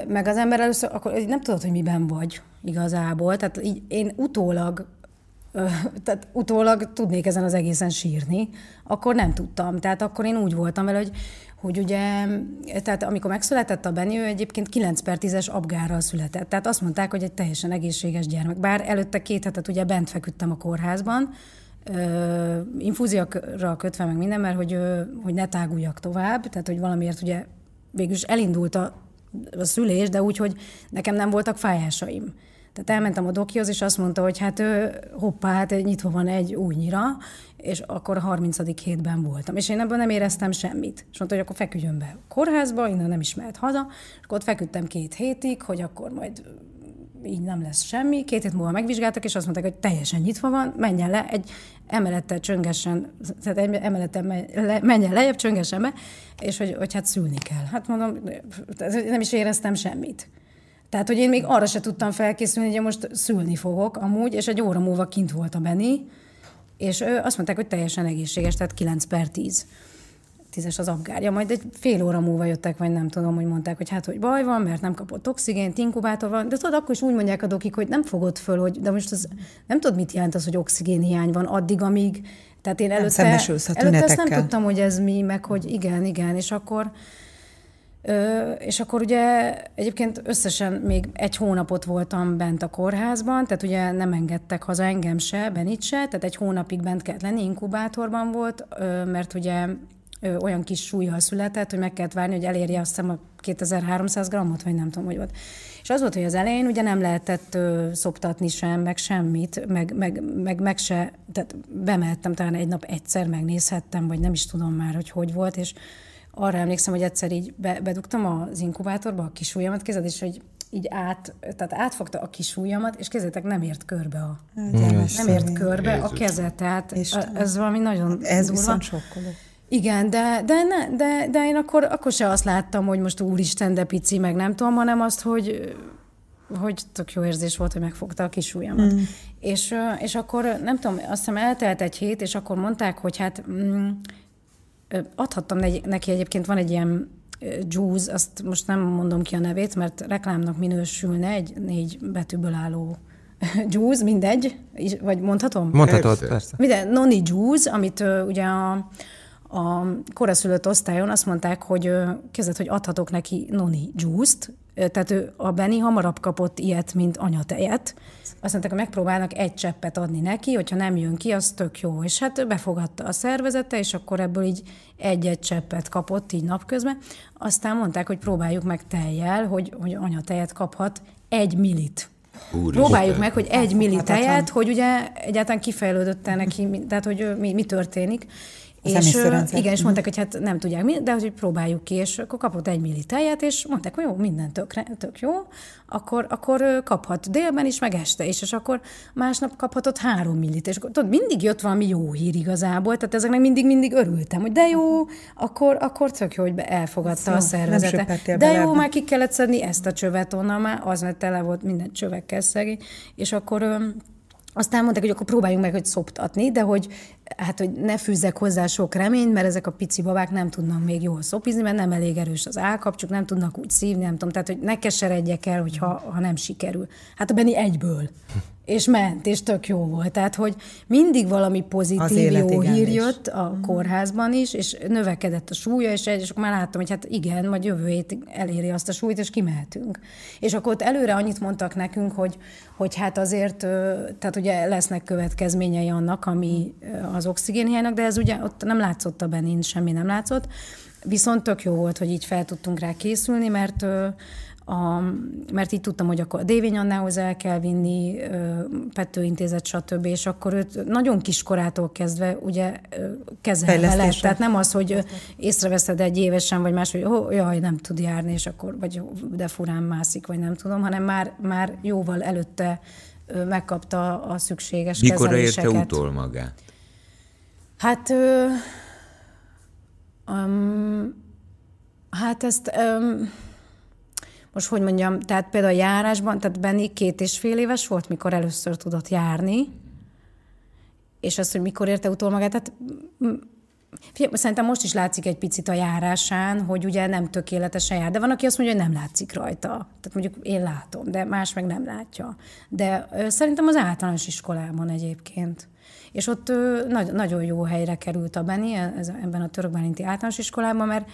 meg az ember először, akkor nem tudod, hogy miben vagy igazából. Tehát így én utólag tehát utólag tudnék ezen az egészen sírni, akkor nem tudtam. Tehát akkor én úgy voltam vele, hogy, hogy ugye, tehát amikor megszületett a Benni, ő egyébként 9 per 10-es abgárral született. Tehát azt mondták, hogy egy teljesen egészséges gyermek. Bár előtte két hetet ugye bent feküdtem a kórházban, infúziakra kötve meg minden, mert hogy, hogy ne táguljak tovább, tehát hogy valamiért ugye végül is elindult a, a szülés, de úgy, hogy nekem nem voltak fájásaim. Tehát elmentem a dokihoz, és azt mondta, hogy hát ö, hoppá, hát nyitva van egy újnyira, és akkor a 30. hétben voltam. És én ebből nem éreztem semmit. És mondta, hogy akkor feküdjön be a kórházba, innen nem is mehet haza, és akkor ott feküdtem két hétig, hogy akkor majd így nem lesz semmi. Két hét múlva megvizsgáltak, és azt mondták, hogy teljesen nyitva van, menjen le, egy emelettel csöngessen, tehát egy emelettel me- le, menjen lejjebb, csöngessen be, és hogy, hogy hát szülni kell. Hát mondom, nem is éreztem semmit. Tehát, hogy én még arra se tudtam felkészülni, hogy most szülni fogok amúgy, és egy óra múlva kint volt a Beni, és azt mondták, hogy teljesen egészséges, tehát 9 per 10. Tízes az abgárja, majd egy fél óra múlva jöttek, vagy nem tudom, hogy mondták, hogy hát, hogy baj van, mert nem kapott oxigént, inkubátor van, de tudod, akkor is úgy mondják a dokik, hogy nem fogod föl, hogy, de most az, nem tudod, mit jelent az, hogy oxigénhiány van addig, amíg, tehát én előtte, a előtte ezt nem tudtam, hogy ez mi, meg hogy igen, igen, és akkor, Ö, és akkor ugye egyébként összesen még egy hónapot voltam bent a kórházban, tehát ugye nem engedtek haza engem se, Benit se, tehát egy hónapig bent kellett lenni, inkubátorban volt, ö, mert ugye ö, olyan kis súlyjal született, hogy meg kellett várni, hogy elérje azt hiszem a 2300 grammot, vagy nem tudom, hogy volt. És az volt, hogy az elején ugye nem lehetett ö, szoptatni sem, meg semmit, meg, meg, meg, meg se, tehát bemehettem talán egy nap egyszer, megnézhettem, vagy nem is tudom már, hogy hogy volt, és arra emlékszem, hogy egyszer így be, bedugtam az inkubátorba a kis ujjamat, kézed, és hogy így át, tehát átfogta a kis ujjamat, és kézzétek, nem ért körbe a, nem ért körbe a keze, tehát Istenem. ez valami nagyon Ez durva. viszont sokkoló. Igen, de, de, ne, de, de én akkor, akkor se azt láttam, hogy most úristen, de pici, meg nem tudom, hanem azt, hogy hogy tök jó érzés volt, hogy megfogta a kis ujjamat. Mm. És, és akkor nem tudom, azt hiszem eltelt egy hét, és akkor mondták, hogy hát mm, adhattam neki egyébként, van egy ilyen juice, azt most nem mondom ki a nevét, mert reklámnak minősülne egy négy betűből álló juice, mindegy, vagy mondhatom? Mondhatod, Persze. persze. Minden noni juice, amit ö, ugye a, a koraszülött osztályon azt mondták, hogy kezdett, hogy adhatok neki noni juice-t, tehát ő, a Benny hamarabb kapott ilyet, mint anyatejet. Azt mondták, hogy megpróbálnak egy cseppet adni neki, hogyha nem jön ki, az tök jó. És hát ő befogadta a szervezete, és akkor ebből így egy-egy cseppet kapott így napközben. Aztán mondták, hogy próbáljuk meg tejjel, hogy, hogy anyatejet kaphat egy millit. Úristen. Próbáljuk meg, hogy egy milli tejet, hogy ugye egyáltalán kifejlődött-e neki, mi- tehát hogy mi, mi történik. És, igen, és mondták, hogy hát nem tudják, mi, de hogy próbáljuk ki, és akkor kapott egy milli tejet, és mondták, hogy jó, minden tök, tök jó, akkor, akkor kaphat délben is, meg este is, és akkor másnap kaphatott három millit, és akkor tudod, mindig jött valami jó hír igazából, tehát ezeknek mindig-mindig örültem, hogy de jó, akkor, akkor tök jó, hogy be- elfogadta jó, a szervezete. De jó, ebbe. már ki kellett szedni ezt a csövet onnan már, az mert tele volt minden csövekkel szegény, és akkor aztán mondták, hogy akkor próbáljunk meg, hogy szoptatni, de hogy, hát, hogy ne fűzzek hozzá sok reményt, mert ezek a pici babák nem tudnak még jól szopizni, mert nem elég erős az állkapcsuk, nem tudnak úgy szívni, nem tudom, tehát hogy ne keseredjek el, hogyha, ha nem sikerül. Hát a Benni egyből. És ment, és tök jó volt. Tehát, hogy mindig valami Az pozitív élet jó hír jött a kórházban is, és növekedett a súlya, és, és akkor már láttam, hogy hát igen, majd jövő hétig eléri azt a súlyt, és kimehetünk. És akkor ott előre annyit mondtak nekünk, hogy, hogy hát azért, tehát ugye lesznek következményei annak, ami az oxigénhiánynak, de ez ugye ott nem látszott a benin, semmi nem látszott. Viszont tök jó volt, hogy így fel tudtunk rá készülni, mert a, mert így tudtam, hogy akkor a Dévény Annához el kell vinni, ö, Petőintézet, stb. És akkor őt nagyon kiskorától kezdve ugye kezelve lett. Tehát nem az, hogy észreveszed egy évesen, vagy más, hogy oh, jaj, nem tud járni, és akkor, vagy de furán mászik, vagy nem tudom, hanem már, már jóval előtte megkapta a szükséges Mikor kezeléseket. érte utol magát? Hát, ö, um, hát ezt, um, most hogy mondjam, tehát például a járásban, tehát Benni két és fél éves volt, mikor először tudott járni, és az, hogy mikor érte utol magát, tehát Figyelj, szerintem most is látszik egy picit a járásán, hogy ugye nem tökéletesen jár, de van, aki azt mondja, hogy nem látszik rajta. Tehát mondjuk én látom, de más meg nem látja. De szerintem az általános iskolában egyébként. És ott nagy, nagyon jó helyre került a Beni, ez, ebben a török általános iskolában, mert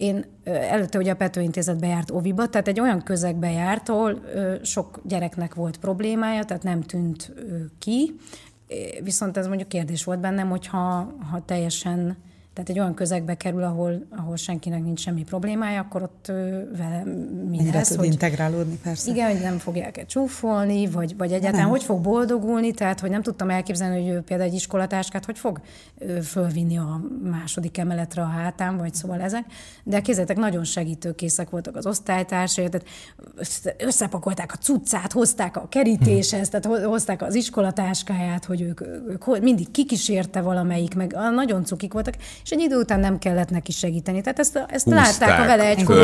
én előtte ugye a Pető Intézetbe járt Oviba, tehát egy olyan közegbe járt, ahol sok gyereknek volt problémája, tehát nem tűnt ki, Viszont ez mondjuk kérdés volt bennem, hogy ha, ha teljesen tehát egy olyan közegbe kerül, ahol, ahol senkinek nincs semmi problémája, akkor ott vele mi lesz, tud hogy, integrálódni, persze. Igen, hogy nem fogják -e csúfolni, vagy, vagy egyáltalán nem. hogy fog boldogulni, tehát hogy nem tudtam elképzelni, hogy ő például egy iskolatáskát hogy fog fölvinni a második emeletre a hátán, vagy szóval ezek. De kézzétek, nagyon segítőkészek voltak az osztálytársai, tehát összepakolták a cuccát, hozták a kerítéshez, tehát hozták az iskolatáskáját, hogy ők, ők mindig kikísérte valamelyik, meg nagyon cukik voltak, és egy idő után nem kellett neki segíteni. Tehát ezt, ezt látták a vele egy hogy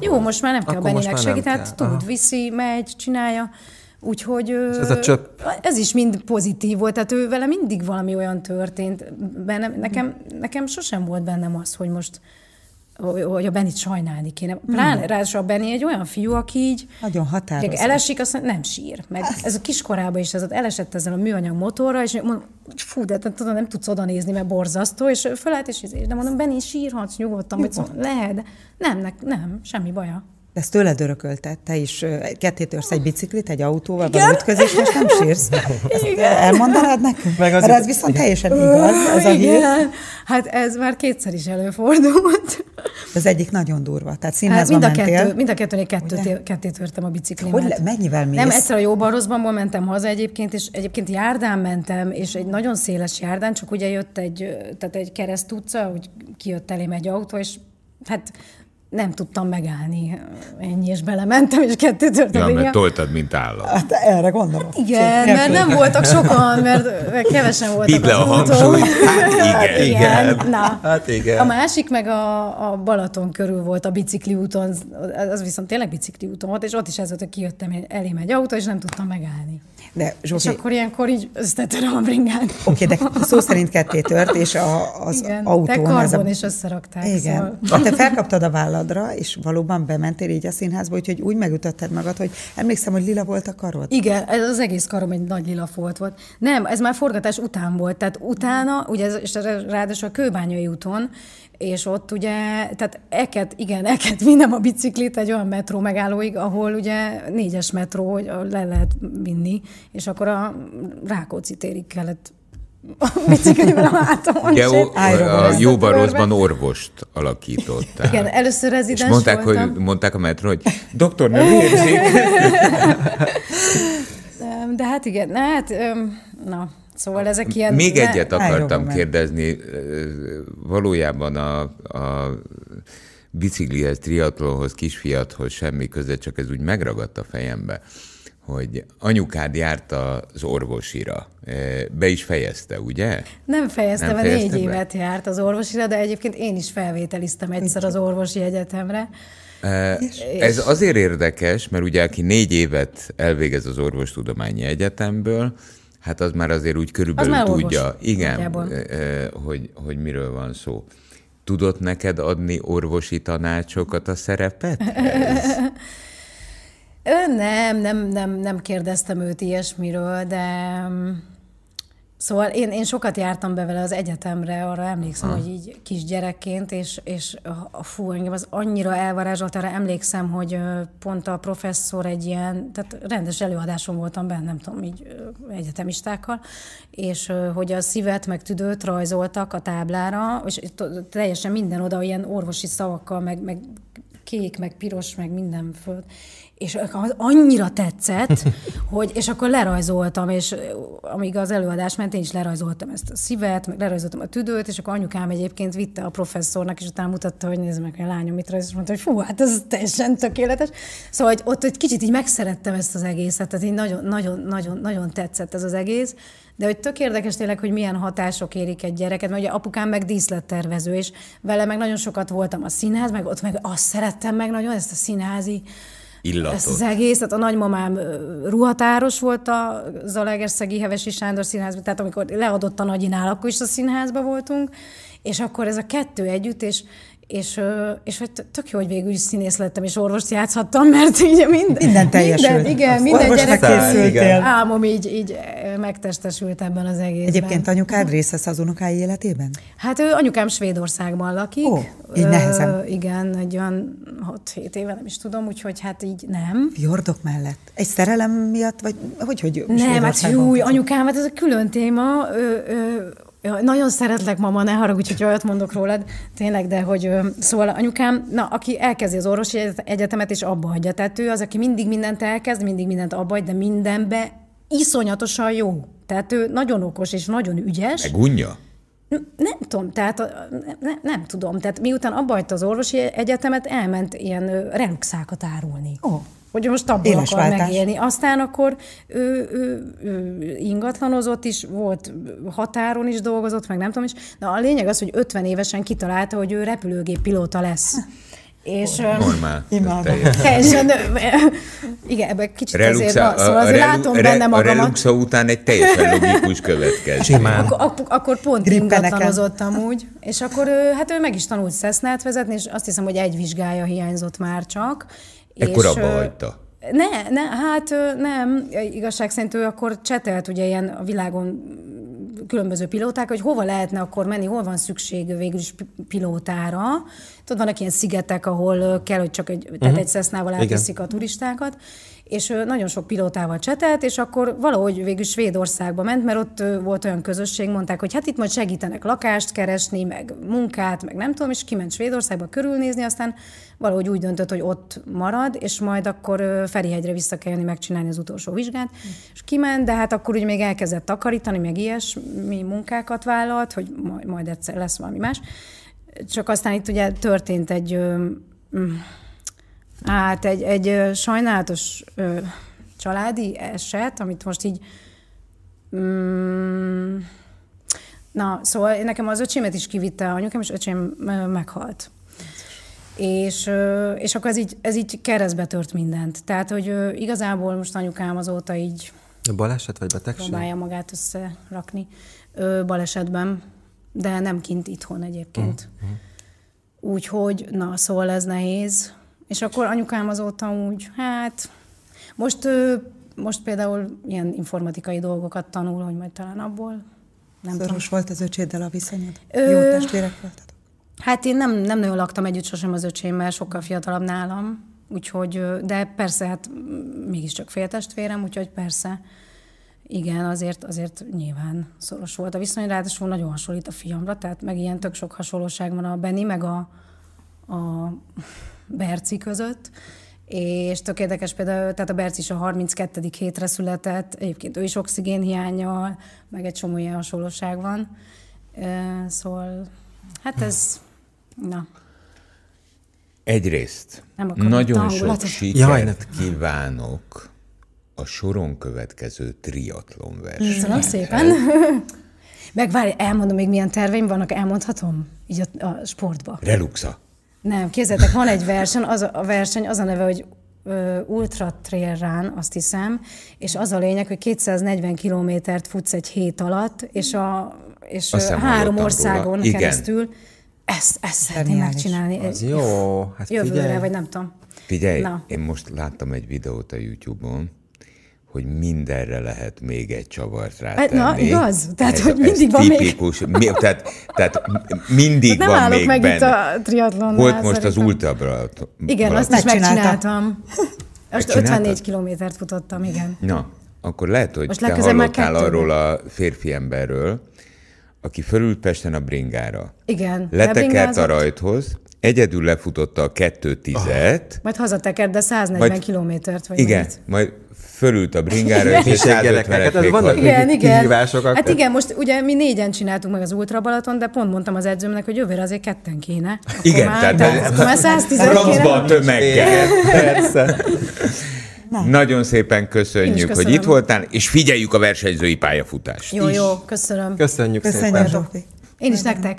jó, most már nem kell Benninek segíteni, hát tud, viszi, megy, csinálja. Úgyhogy és ez a csöpp. Ez is mind pozitív volt, tehát ő vele mindig valami olyan történt. Bennem, nekem, nekem sosem volt bennem az, hogy most hogy a Benit sajnálni kéne. Pláne, hmm. ráadásul a Benni egy olyan fiú, aki így... Nagyon határozott. Elesik, azt nem sír. Meg ez a kiskorában is, ez ott elesett ezzel a műanyag motorra, és mondom, fú, de tudom, nem tudsz oda nézni, mert borzasztó, és fölállt, és, és de mondom, Benni, sírhatsz nyugodtan, vagy szóval, lehet, nem, nem, nem, semmi baja. De ezt tőled örökölte, te is ketté törsz egy biciklit, egy autóval, valami ütközés, és nem sírsz. Ezt Igen. elmondanád nekünk? Meg az ez viszont teljesen igaz, ez a hír. Hát ez már kétszer is előfordult. Az egyik nagyon durva. Tehát színházban hát mind a mentél. Kettő, mind a kettőnél kettő, ketté törtem a biciklimet. Hogy le, mennyivel mész? Nem, egyszer a jóban rosszbanból mentem haza egyébként, és egyébként járdán mentem, és egy nagyon széles járdán, csak ugye jött egy, tehát egy kereszt utca, hogy kijött elém egy autó, és hát nem tudtam megállni. Ennyi, és belementem, és kettő történt. Ja, mert toltad, mint állat. Hát erre gondolom. Igen, mert nem voltak sokan, mert kevesen voltak Hidd le a hangsúlyt. Hát igen. igen. Na. Hát igen. A másik meg a, a Balaton körül volt a bicikli úton, az viszont tényleg bicikli úton volt, és ott is ez volt, hogy kijöttem elém egy autó, és nem tudtam megállni. De Zsófi... És akkor ilyenkor így összetettem a bringán. Oké, okay, de szó szerint ketté tört, és a, az Igen, autón... De karbon a... is összerakták. Igen. Szóval. Te felkaptad a válladra, és valóban bementél így a színházba, úgyhogy úgy megütötted magad, hogy emlékszem, hogy lila volt a karod. Igen, ez az egész karom egy nagy lila folt volt. Nem, ez már forgatás után volt, tehát utána, ugye ez, és ráadásul a Kőbányai úton, és ott ugye, tehát eket, igen, eket vinnem a biciklit egy olyan metró megállóig, ahol ugye négyes metró, hogy le lehet vinni, és akkor a Rákóczi térig kellett a biciklivel a hátamon. Ugye, a, jóban rosszban orvost alakítottál. Igen, először rezidens És mondták, voltam. hogy, mondták a metró, hogy doktor, nem érzik. De hát igen, hát, na, Szóval ezek ilyen... Még egyet akartam kérdezni. Valójában a, a biciklihez, triatlonhoz, kisfiathoz semmi köze, csak ez úgy megragadt a fejembe, hogy anyukád járt az orvosira. Be is fejezte, ugye? Nem fejezte, Nem mert négy be? évet járt az orvosira, de egyébként én is felvételiztem egyszer az orvosi egyetemre. Ez azért érdekes, mert ugye aki négy évet elvégez az orvostudományi egyetemből, Hát az már azért úgy körülbelül az tudja, igen, hogy, hogy miről van szó. Tudott neked adni orvosi tanácsokat a szerepet? nem, nem, nem, nem kérdeztem őt ilyesmiről, de Szóval én, én sokat jártam be vele az egyetemre, arra emlékszem, ha. hogy így kisgyerekként, és, és fú, engem az annyira elvarázsolt, arra emlékszem, hogy pont a professzor egy ilyen, tehát rendes előadáson voltam benne, nem tudom, így egyetemistákkal, és hogy a szívet meg tüdőt rajzoltak a táblára, és teljesen minden oda ilyen orvosi szavakkal, meg, meg kék, meg piros, meg minden föld. És az annyira tetszett, hogy, és akkor lerajzoltam, és amíg az előadás ment, én is lerajzoltam ezt a szívet, meg lerajzoltam a tüdőt, és akkor anyukám egyébként vitte a professzornak, és utána mutatta, hogy nézd meg, a lányom mit rajzol, és mondta, hogy fú, hát ez teljesen tökéletes. Szóval hogy ott egy kicsit így megszerettem ezt az egészet, tehát így nagyon, nagyon, nagyon, nagyon tetszett ez az egész, de hogy tök érdekes tényleg, hogy milyen hatások érik egy gyereket, mert ugye apukám meg díszlettervező, és vele meg nagyon sokat voltam a színház, meg ott meg azt szerettem meg nagyon, ezt a színházi illatot. Ezt az egész, tehát a nagymamám ruhatáros volt a Zalaegerszegi Hevesi Sándor színházban, tehát amikor leadott a nagyinál, akkor is a színházban voltunk, és akkor ez a kettő együtt, és és, és hogy tök jó, hogy végül is színész lettem, és orvost játszhattam, mert így minden, minden teljesült. Minden, igen, minden gyerek álmom így, így megtestesült ebben az egészben. Egyébként anyukád részesz az unokái életében? Hát ő anyukám Svédországban lakik. Ó, így nehezen. Ö, igen, egy olyan 6-7 éve, nem is tudom, úgyhogy hát így nem. Fjordok mellett? Egy szerelem miatt, vagy hogy, hogy Nem, hát jó, anyukám, hát ez a külön téma. Ö, ö, Nagyon szeretlek, mama, ne haragudj, hogy olyat mondok rólad, tényleg, de hogy szóval anyukám, na, aki elkezdi az orvosi egyetemet, és abba hagyja. Tehát ő az, aki mindig mindent elkezd, mindig mindent abba hagy, de mindenbe iszonyatosan jó. Tehát ő nagyon okos és nagyon ügyes. Meg unja? Nem tudom, tehát ne, nem tudom. Tehát miután abba hagyta az orvosi egyetemet, elment ilyen reluxákat árulni. Oh hogy most abból akar megélni. Aztán akkor ő, ő, ő ingatlanozott is, volt határon is dolgozott, meg nem tudom is. Na a lényeg az, hogy 50 évesen kitalálta, hogy ő repülőgép pilóta lesz. És, Normál. Imádom. Teljesen, igen, ebben kicsit Reluxa, azért van, szóval azért relu, látom benne magamat. A Reluxa után egy teljesen logikus következés. Akkor, akkor, akkor pont ingatlanozott amúgy, és akkor hát ő meg is tanult Cessnát vezetni, és azt hiszem, hogy egy vizsgája hiányzott már csak, Ekkor abba hagyta. Ne, ne, hát nem, igazság szerint ő akkor csetelt ugye ilyen a világon különböző pilóták, hogy hova lehetne akkor menni, hol van szükség végül is pilótára. Tudod, vannak ilyen szigetek, ahol kell, hogy csak egy, uh-huh. tehát egy szesznával átviszik a turistákat, és nagyon sok pilótával csetelt, és akkor valahogy végül Svédországba ment, mert ott volt olyan közösség, mondták, hogy hát itt majd segítenek lakást keresni, meg munkát, meg nem tudom, és kiment Svédországba körülnézni, aztán valahogy úgy döntött, hogy ott marad, és majd akkor Ferihegyre vissza kell jönni megcsinálni az utolsó vizsgát, mm. és kiment, de hát akkor úgy még elkezdett takarítani, meg ilyesmi munkákat vállalt, hogy majd, egyszer lesz valami más. Csak aztán itt ugye történt egy Hát egy, egy sajnálatos ö, családi eset, amit most így... Mm, na, szóval nekem az öcsémet is kivitte anyukám, és öcsém meghalt. És, és akkor ez így, ez így keresztbe tört mindent. Tehát, hogy igazából most anyukám azóta így... Baleset vagy betegség? Próbálja magát összerakni. Balesetben, de nem kint itthon egyébként. Uh-huh. Úgyhogy, na, szóval ez nehéz. És akkor anyukám azóta úgy, hát most, most például ilyen informatikai dolgokat tanul, hogy majd talán abból. Nem Szoros tudom. volt az öcséddel a viszonyod? Ö... Jó testvérek voltatok? Hát én nem, nem nagyon laktam együtt sosem az öcsémmel, sokkal fiatalabb nálam, úgyhogy, de persze, hát mégiscsak féltestvérem, úgyhogy persze, igen, azért, azért nyilván szoros volt a viszony, ráadásul nagyon hasonlít a fiamra, tehát meg ilyen tök sok hasonlóság van a Benni, meg a, a Berci között, és tök érdekes például, tehát a Berci is a 32. hétre született, egyébként ő is oxigénhiányjal, meg egy csomó ilyen hasonlóság van. Szóval, hát ez, na. Egyrészt nem nagyon sok sikert kívánok a soron következő triatlon versenyre. Köszönöm szépen. Meg várj, elmondom még milyen terveim vannak, elmondhatom? Így a, a sportba. Reluxa. Nem, képzeljétek, van egy verseny, az a, a verseny az a neve, hogy Ultra Trail Run, azt hiszem, és az a lényeg, hogy 240 kilométert futsz egy hét alatt, és, a, és három országon róla. keresztül ezt, ezt szeretném megcsinálni. Az jó, hát Jövőre, figyelj. vagy nem tudom. Figyelj, Na. én most láttam egy videót a YouTube-on, hogy mindenre lehet még egy csavart rátenni. Hát, na, igaz? Tehát, ez, hogy mindig van tipikus, még... Mi, tehát, tehát mindig hát van nem még meg benne. itt a triatlonnál. Volt most szerintem. az Ultra. Igen, azt is megcsináltam. Most 54 kilométert futottam, igen. Na, akkor lehet, hogy most te hallottál arról a férfi emberről, aki fölült Pesten a bringára. Igen. Letekert a rajthoz, egyedül lefutotta a 2.10-et, Majd hazatekerd, de 140 Majd- kilométert. Vagy igen, mennyit. majd fölült a bringára, és Kisebb gyerekek, 150-et hát ez még vannak Igen, igen. kihívásokat. Hát igen, most ugye mi négyen csináltunk meg az Ultra Balaton, de pont mondtam az edzőmnek, hogy jövőre azért ketten kéne. Akkor Igen, már, tehát de, akkor már 110 francba kéne. a tömeggel. Persze. Nagyon szépen köszönjük, hogy itt voltál, és figyeljük a versenyzői pályafutást. Jó, jó, köszönöm. Köszönjük Köszönjük, szépen. Én is nektek.